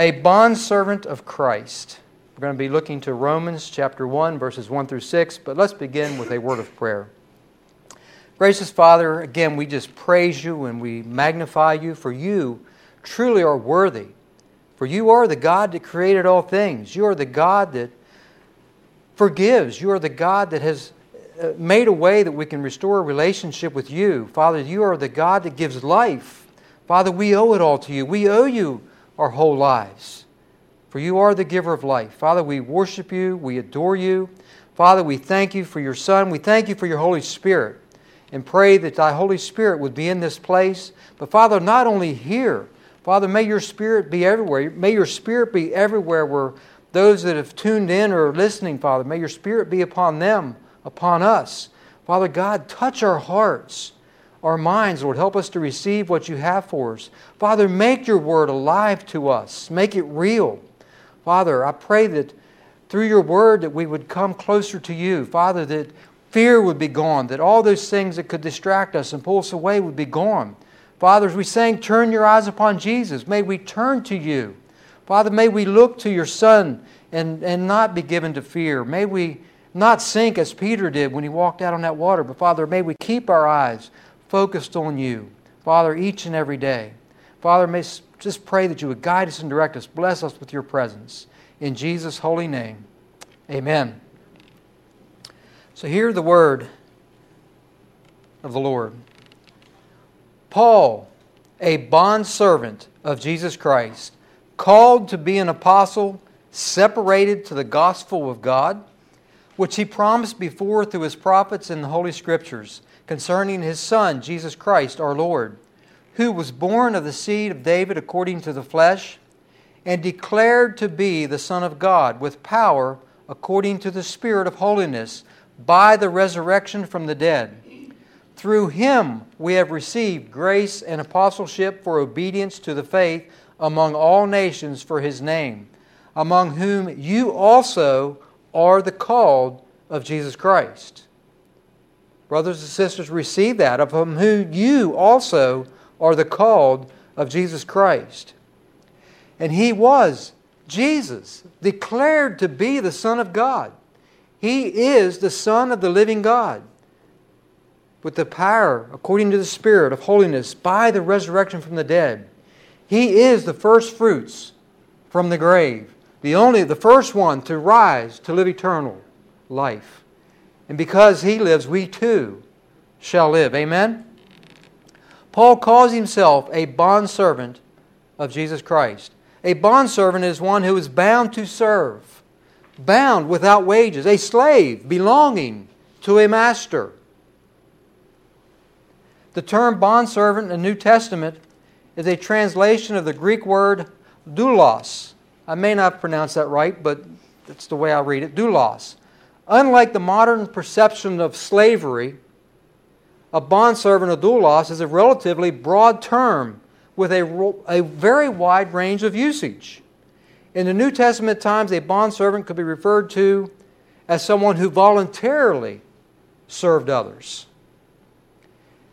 a bondservant of Christ. We're going to be looking to Romans chapter 1, verses 1 through 6, but let's begin with a word of prayer. Gracious Father, again, we just praise you and we magnify you, for you truly are worthy. For you are the God that created all things. You are the God that forgives. You are the God that has uh, made a way that we can restore a relationship with you. Father, you are the God that gives life. Father, we owe it all to you. We owe you our whole lives. For you are the giver of life. Father, we worship you. We adore you. Father, we thank you for your Son. We thank you for your Holy Spirit. And pray that thy Holy Spirit would be in this place. But Father, not only here, Father, may your Spirit be everywhere. May your Spirit be everywhere where those that have tuned in or are listening, Father, may your Spirit be upon them, upon us. Father God, touch our hearts our minds, Lord. Help us to receive what you have for us. Father, make your word alive to us. Make it real. Father, I pray that through your word that we would come closer to you. Father, that fear would be gone, that all those things that could distract us and pull us away would be gone. Father, as we sang, turn your eyes upon Jesus, may we turn to you. Father, may we look to your Son and, and not be given to fear. May we not sink as Peter did when he walked out on that water, but Father, may we keep our eyes focused on you, Father, each and every day. Father, may just pray that you would guide us and direct us. Bless us with your presence. In Jesus' holy name, amen. So hear the word of the Lord. Paul, a bondservant of Jesus Christ, called to be an apostle, separated to the gospel of God, which he promised before through his prophets in the Holy Scriptures concerning his Son, Jesus Christ our Lord, who was born of the seed of David according to the flesh, and declared to be the Son of God with power according to the Spirit of holiness by the resurrection from the dead. Through him we have received grace and apostleship for obedience to the faith among all nations for his name, among whom you also are the called of Jesus Christ. Brothers and sisters, receive that, of whom you also are the called of Jesus Christ. And he was, Jesus, declared to be the Son of God. He is the Son of the living God with the power, according to the Spirit of holiness, by the resurrection from the dead. He is the first fruits from the grave, the only, the first one to rise to live eternal life. And because he lives, we too shall live. Amen? Paul calls himself a bondservant of Jesus Christ. A bondservant is one who is bound to serve, bound without wages, a slave belonging to a master. The term bondservant in the New Testament is a translation of the Greek word doulos. I may not pronounce that right, but that's the way I read it doulos. Unlike the modern perception of slavery, a bondservant or doulos is a relatively broad term with a, a very wide range of usage. In the New Testament times, a bondservant could be referred to as someone who voluntarily served others.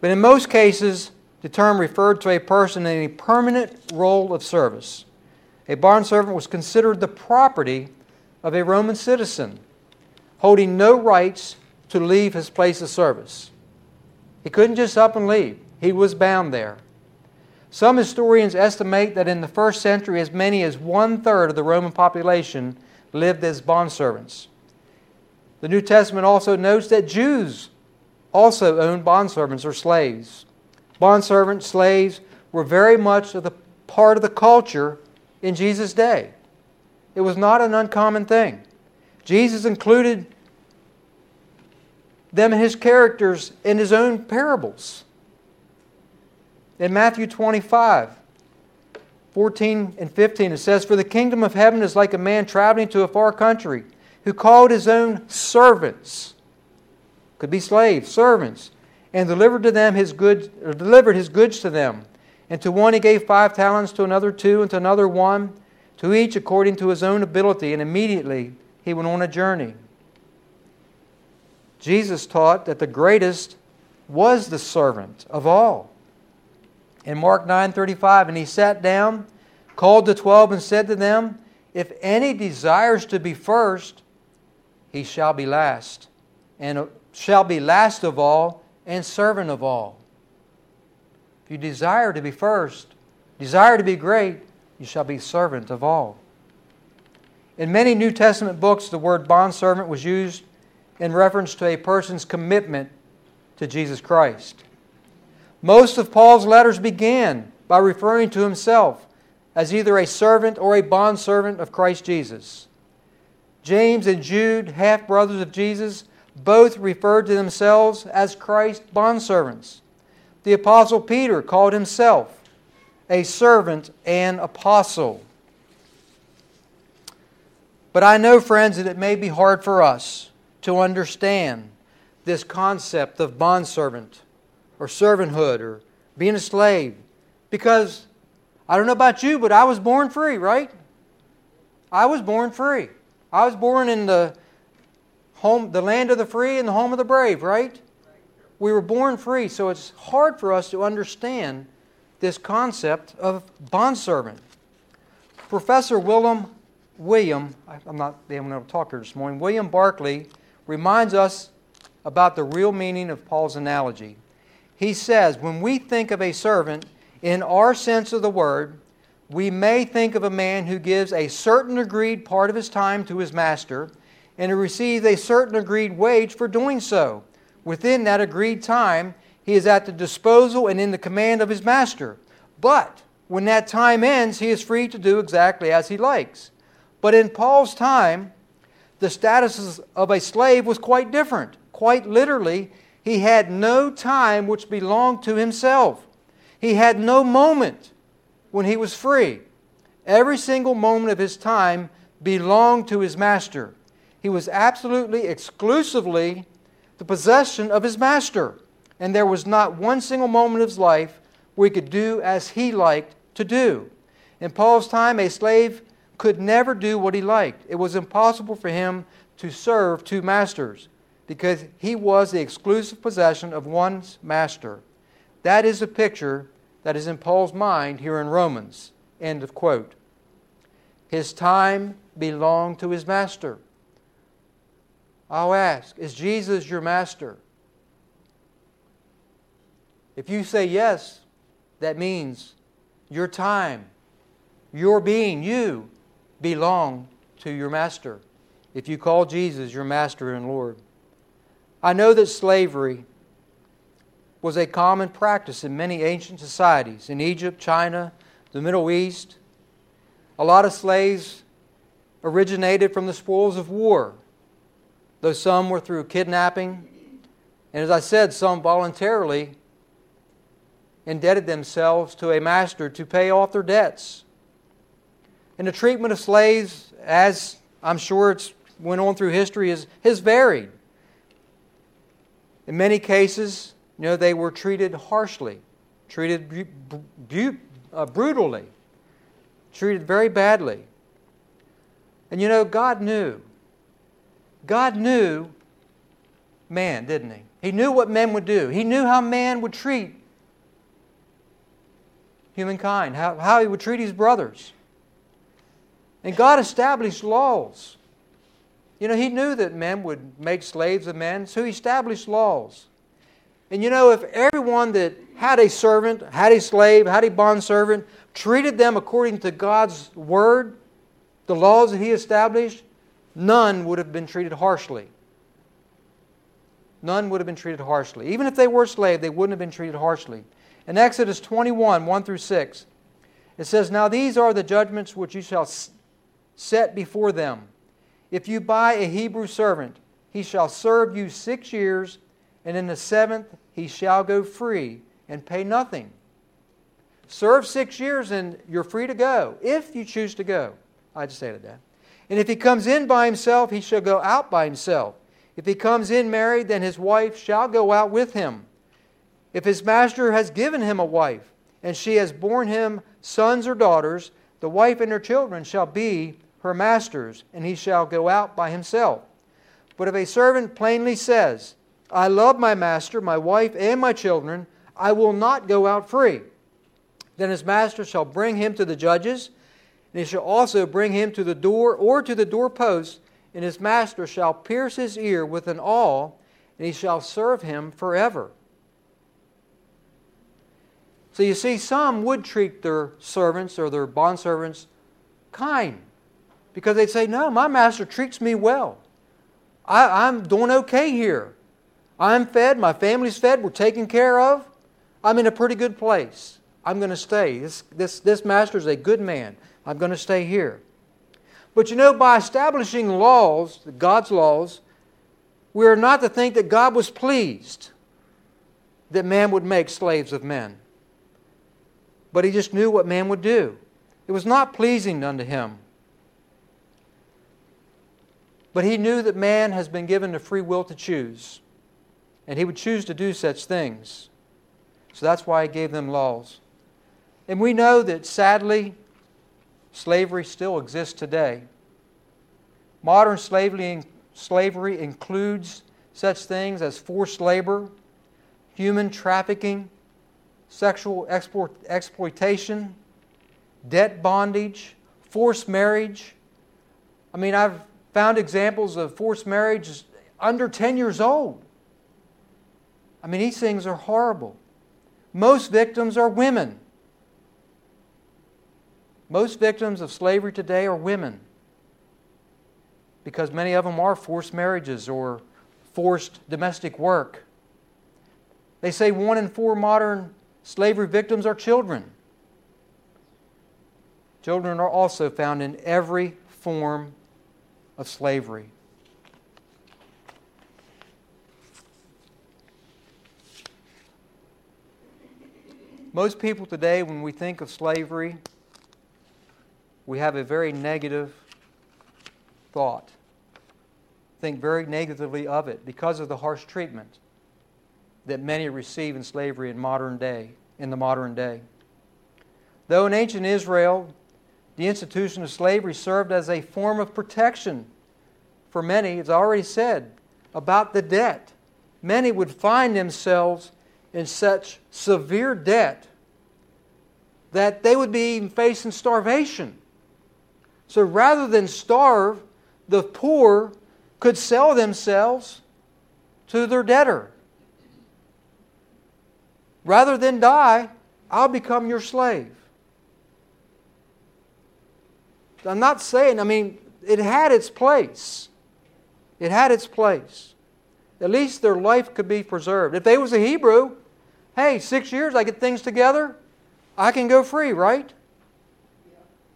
But in most cases, the term referred to a person in a permanent role of service. A bondservant was considered the property of a Roman citizen holding no rights to leave his place of service. He couldn't just up and leave, he was bound there. Some historians estimate that in the first century, as many as one third of the Roman population lived as bondservants. The New Testament also notes that Jews also owned bondservants or slaves. Bondservants, slaves were very much of the part of the culture in Jesus' day. It was not an uncommon thing. Jesus included them and his characters in his own parables. In Matthew 25, 14 and 15, it says, For the kingdom of heaven is like a man traveling to a far country who called his own servants, could be slaves, servants, and delivered to them his goods, or delivered his goods to them. And to one he gave five talents, to another two, and to another one, to each according to his own ability, and immediately he went on a journey. Jesus taught that the greatest was the servant of all. In Mark 9:35, and he sat down called the twelve and said to them, If any desires to be first, he shall be last, and shall be last of all and servant of all. If you desire to be first, desire to be great, you shall be servant of all. In many New Testament books, the word bondservant was used in reference to a person's commitment to Jesus Christ. Most of Paul's letters began by referring to himself as either a servant or a bondservant of Christ Jesus. James and Jude, half brothers of Jesus, both referred to themselves as Christ's bondservants. The Apostle Peter called himself a servant and apostle. But I know, friends, that it may be hard for us to understand this concept of bondservant or servanthood or being a slave because I don't know about you, but I was born free, right? I was born free. I was born in the home, the land of the free and the home of the brave, right? We were born free, so it's hard for us to understand this concept of bondservant. Professor Willem William, I'm not able to talk here this morning, William Barclay reminds us about the real meaning of Paul's analogy. He says, when we think of a servant, in our sense of the word, we may think of a man who gives a certain agreed part of his time to his master and who receives a certain agreed wage for doing so. Within that agreed time, he is at the disposal and in the command of his master. But when that time ends, he is free to do exactly as he likes. But in Paul's time, the status of a slave was quite different. Quite literally, he had no time which belonged to himself. He had no moment when he was free. Every single moment of his time belonged to his master. He was absolutely, exclusively the possession of his master. And there was not one single moment of his life where he could do as he liked to do. In Paul's time, a slave could never do what he liked. It was impossible for him to serve two masters because he was the exclusive possession of one master. That is a picture that is in Paul's mind here in Romans. End of quote. His time belonged to his master. I'll ask, is Jesus your master? If you say yes, that means your time, your being, you belong to your master. If you call Jesus your master and Lord. I know that slavery was a common practice in many ancient societies in Egypt, China, the Middle East. A lot of slaves originated from the spoils of war, though some were through kidnapping. And as I said, some voluntarily indebted themselves to a master to pay off their debts. And the treatment of slaves, as I'm sure it's went on through history, is, has varied. In many cases, you know, they were treated harshly, treated bu- bu- uh, brutally, treated very badly. And you know, God knew. God knew man, didn't he? He knew what men would do. He knew how man would treat humankind, how, how he would treat his brothers. And God established laws you know, he knew that men would make slaves of men, so he established laws. And you know, if everyone that had a servant, had a slave, had a bondservant, treated them according to God's word, the laws that he established, none would have been treated harshly. None would have been treated harshly. Even if they were slaves, they wouldn't have been treated harshly. In Exodus 21, 1 through 6, it says, Now these are the judgments which you shall set before them if you buy a Hebrew servant, he shall serve you six years, and in the seventh he shall go free and pay nothing. Serve six years, and you're free to go, if you choose to go. I just added that. And if he comes in by himself, he shall go out by himself. If he comes in married, then his wife shall go out with him. If his master has given him a wife, and she has borne him sons or daughters, the wife and her children shall be her masters, and he shall go out by himself. But if a servant plainly says, I love my master, my wife, and my children, I will not go out free, then his master shall bring him to the judges, And he shall also bring him to the door or to the doorpost, and his master shall pierce his ear with an awl, and he shall serve him forever. So you see, some would treat their servants or their bondservants kind because they'd say, No, my master treats me well. I, I'm doing okay here. I'm fed, my family's fed, we're taken care of. I'm in a pretty good place. I'm going to stay. This, this, this master is a good man. I'm going to stay here. But you know, by establishing laws, God's laws, we are not to think that God was pleased that man would make slaves of men but he just knew what man would do. It was not pleasing unto him. But he knew that man has been given the free will to choose, and he would choose to do such things. So that's why he gave them laws. And we know that sadly, slavery still exists today. Modern slavery, slavery includes such things as forced labor, human trafficking, sexual export, exploitation, debt bondage, forced marriage. I mean, I've found examples of forced marriage under 10 years old. I mean, these things are horrible. Most victims are women. Most victims of slavery today are women because many of them are forced marriages or forced domestic work. They say one in four modern Slavery victims are children. Children are also found in every form of slavery. Most people today, when we think of slavery, we have a very negative thought. Think very negatively of it because of the harsh treatment that many receive in slavery in modern day, in the modern day. Though in ancient Israel, the institution of slavery served as a form of protection for many, as I already said, about the debt. Many would find themselves in such severe debt that they would be even facing starvation. So rather than starve, the poor could sell themselves to their debtor. Rather than die, I'll become your slave. I'm not saying, I mean, it had its place. It had its place. At least their life could be preserved. If they was a Hebrew, hey, six years, I get things together, I can go free, right?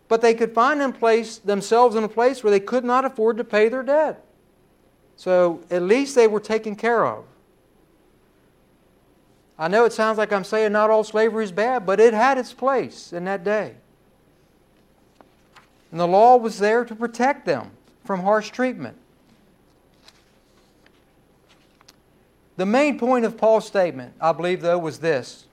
But they could find them place, themselves in a place where they could not afford to pay their debt. So at least they were taken care of. I know it sounds like I'm saying not all slavery is bad, but it had its place in that day. And the law was there to protect them from harsh treatment. The main point of Paul's statement, I believe, though, was this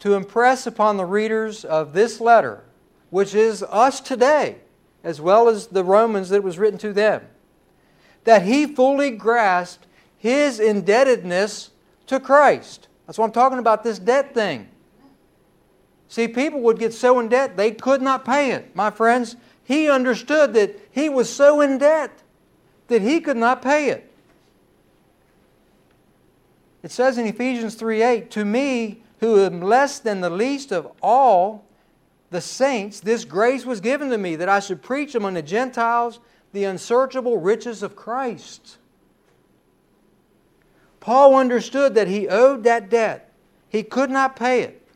to impress upon the readers of this letter, which is us today, as well as the Romans that it was written to them, that he fully grasped his indebtedness to Christ. That's what I'm talking about this debt thing. See, people would get so in debt they could not pay it. My friends, he understood that he was so in debt that he could not pay it. It says in Ephesians 3 8, To me, who am less than the least of all the saints, this grace was given to me that I should preach among the Gentiles the unsearchable riches of Christ. Paul understood that he owed that debt. He could not pay it.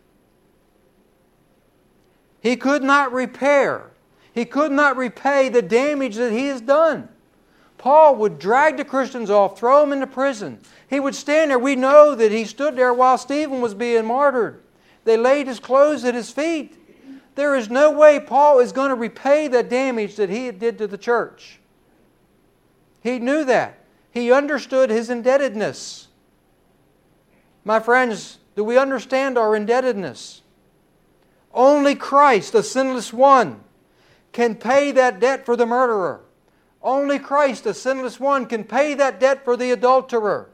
He could not repair. He could not repay the damage that he has done. Paul would drag the Christians off, throw them into prison. He would stand there. We know that he stood there while Stephen was being martyred. They laid his clothes at his feet. There is no way Paul is going to repay the damage that he did to the church. He knew that. He understood his indebtedness. My friends, do we understand our indebtedness? Only Christ, the sinless one, can pay that debt for the murderer. Only Christ, the sinless one, can pay that debt for the adulterer.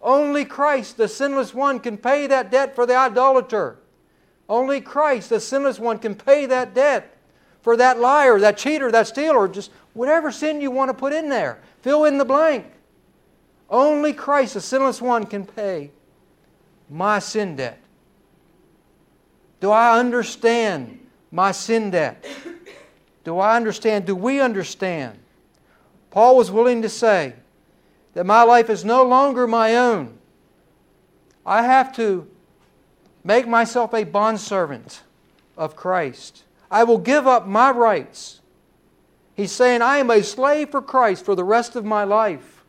Only Christ, the sinless one, can pay that debt for the idolater. Only Christ, the sinless one, can pay that debt for that liar, that cheater, that stealer, just whatever sin you want to put in there. Fill in the blank. Only Christ, the sinless one, can pay my sin debt. Do I understand my sin debt? Do I understand? Do we understand? Paul was willing to say that my life is no longer my own. I have to make myself a bondservant of Christ. I will give up my rights. He's saying, I am a slave for Christ for the rest of my life.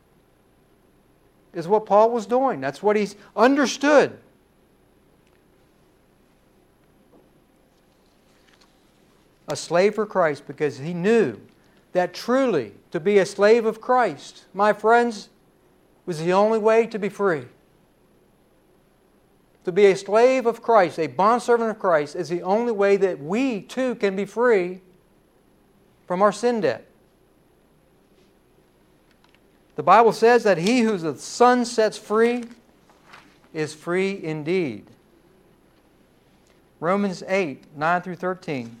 Is what Paul was doing. That's what he's understood. A slave for Christ because he knew that truly to be a slave of Christ, my friends, was the only way to be free. To be a slave of Christ, a bondservant of Christ, is the only way that we too can be free from our sin debt. The Bible says that he who the Son sets free is free indeed. Romans 8, 9 through 13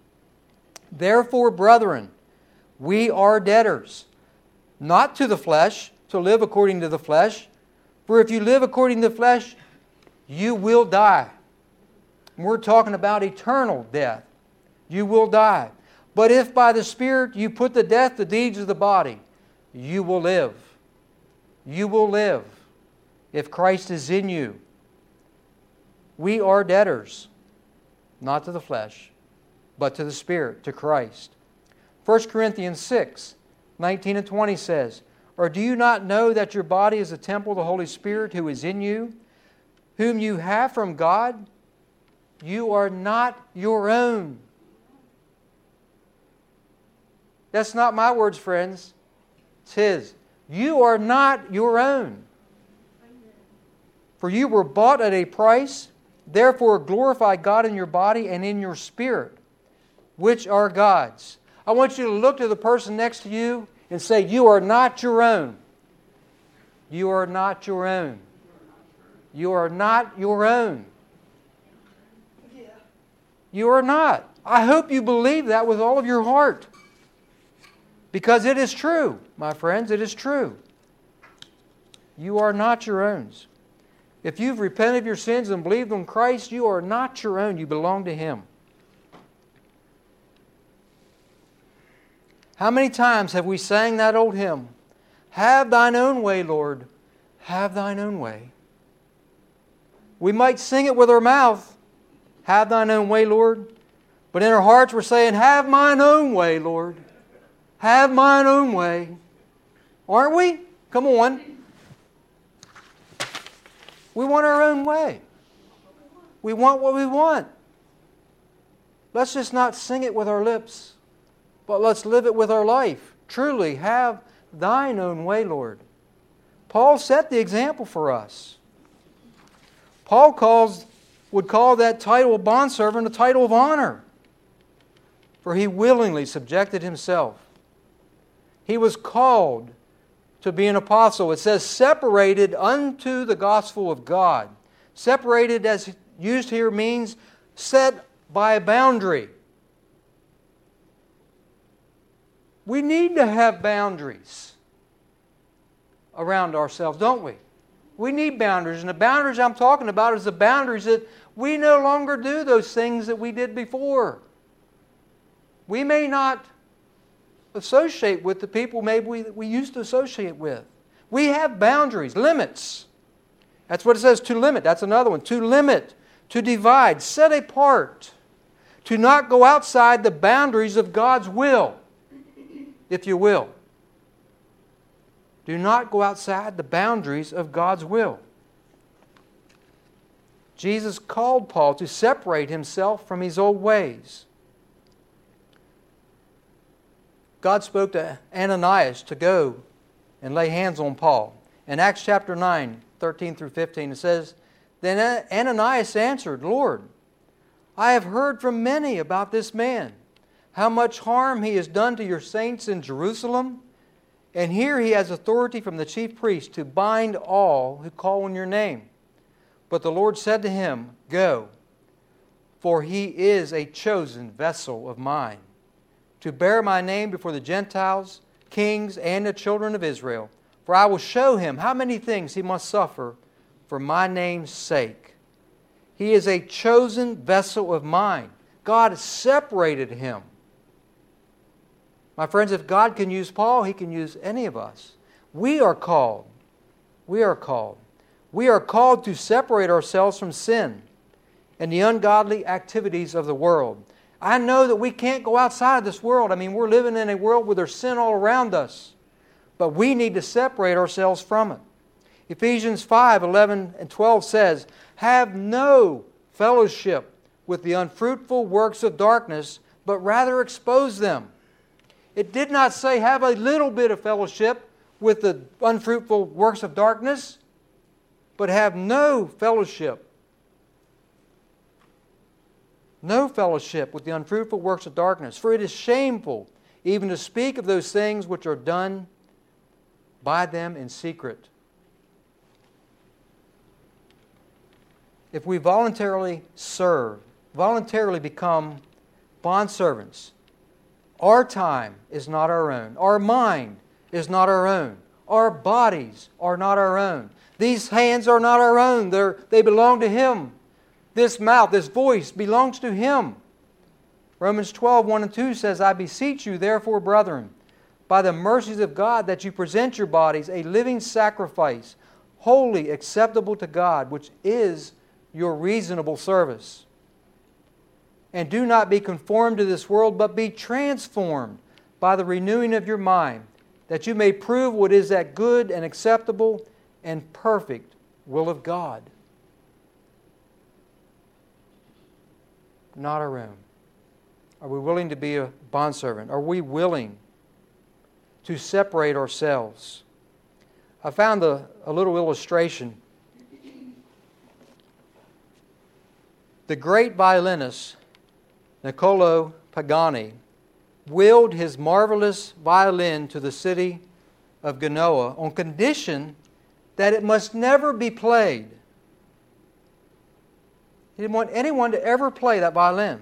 Therefore, brethren, we are debtors, not to the flesh, to live according to the flesh. For if you live according to the flesh, you will die. We're talking about eternal death. You will die. But if by the Spirit you put to death the deeds of the body, you will live. You will live if Christ is in you. We are debtors, not to the flesh, but to the Spirit, to Christ. 1 Corinthians 6 19 and 20 says, Or do you not know that your body is a temple of the Holy Spirit who is in you, whom you have from God? You are not your own. That's not my words, friends. It's His. You are not your own. For you were bought at a price. Therefore, glorify God in your body and in your spirit, which are God's. I want you to look to the person next to you and say, You are not your own. You are not your own. You are not your own. You are not. I hope you believe that with all of your heart. Because it is true, my friends, it is true. You are not your own. If you've repented of your sins and believed in Christ, you are not your own. You belong to Him. How many times have we sang that old hymn? Have thine own way, Lord. Have thine own way. We might sing it with our mouth, have thine own way, Lord. But in our hearts, we're saying, Have mine own way, Lord. Have mine own way. Aren't we? Come on. We want our own way. We want what we want. Let's just not sing it with our lips but let's live it with our life. Truly, have thine own way, Lord. Paul set the example for us. Paul calls, would call that title of bondservant a title of honor, for he willingly subjected himself. He was called to be an apostle. It says, separated unto the gospel of God. Separated, as used here, means set by a boundary. We need to have boundaries around ourselves, don't we? We need boundaries. And the boundaries I'm talking about is the boundaries that we no longer do those things that we did before. We may not associate with the people maybe we, we used to associate with. We have boundaries, limits. That's what it says to limit. That's another one. To limit, to divide, set apart, to not go outside the boundaries of God's will if you will. Do not go outside the boundaries of God's will. Jesus called Paul to separate himself from his old ways. God spoke to Ananias to go and lay hands on Paul. In Acts chapter 9, 13 through 15, it says, Then Ananias answered, Lord, I have heard from many about this man, how much harm he has done to your saints in Jerusalem. And here he has authority from the chief priest to bind all who call on your name. But the Lord said to him, Go, for he is a chosen vessel of mine, to bear my name before the Gentiles, kings, and the children of Israel. For I will show him how many things he must suffer for my name's sake. He is a chosen vessel of mine. God separated him. My friends, if God can use Paul, he can use any of us. We are called. We are called. We are called to separate ourselves from sin and the ungodly activities of the world. I know that we can't go outside this world. I mean, we're living in a world where there's sin all around us, but we need to separate ourselves from it. Ephesians 5 11 and 12 says, Have no fellowship with the unfruitful works of darkness, but rather expose them. It did not say have a little bit of fellowship with the unfruitful works of darkness but have no fellowship. No fellowship with the unfruitful works of darkness, for it is shameful even to speak of those things which are done by them in secret. If we voluntarily serve, voluntarily become bondservants, our time is not our own. Our mind is not our own. Our bodies are not our own. These hands are not our own, They're, they belong to Him. This mouth, this voice belongs to Him. Romans 12, 1 and 2 says, I beseech you, therefore, brethren, by the mercies of God, that you present your bodies a living sacrifice, holy, acceptable to God, which is your reasonable service. And do not be conformed to this world, but be transformed by the renewing of your mind, that you may prove what is that good and acceptable and perfect will of God. Not our own. Are we willing to be a bondservant? Are we willing to separate ourselves? I found a, a little illustration. The great violinist Niccolo Pagani willed his marvelous violin to the city of Genoa on condition that it must never be played. He didn't want anyone to ever play that violin.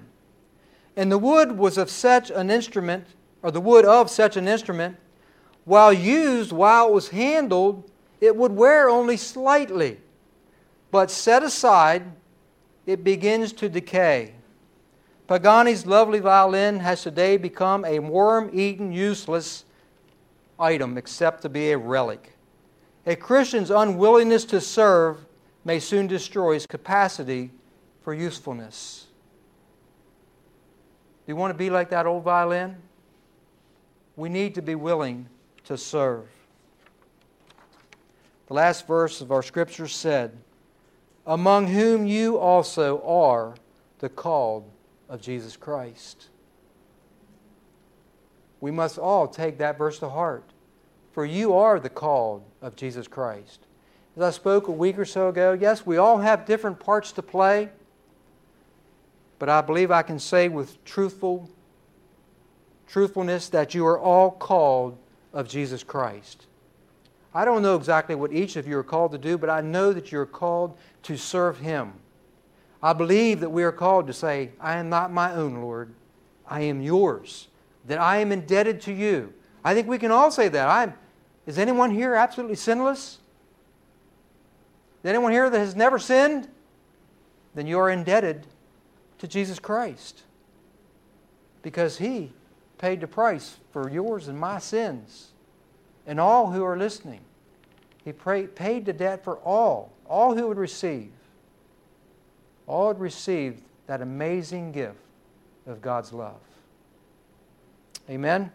And the wood was of such an instrument, or the wood of such an instrument, while used, while it was handled, it would wear only slightly. But set aside, it begins to decay. Pagani's lovely violin has today become a worm eaten, useless item except to be a relic. A Christian's unwillingness to serve may soon destroy his capacity for usefulness. Do you want to be like that old violin? We need to be willing to serve. The last verse of our scripture said, Among whom you also are the called of Jesus Christ. We must all take that verse to heart. For you are the called of Jesus Christ. As I spoke a week or so ago, yes, we all have different parts to play, but I believe I can say with truthful truthfulness that you are all called of Jesus Christ. I don't know exactly what each of you are called to do, but I know that you're called to serve Him. I believe that we are called to say, I am not my own, Lord. I am yours. That I am indebted to you. I think we can all say that. I'm, is anyone here absolutely sinless? Is anyone here that has never sinned? Then you are indebted to Jesus Christ. Because He paid the price for yours and my sins. And all who are listening. He paid the debt for all, all who would receive all had received that amazing gift of God's love. Amen.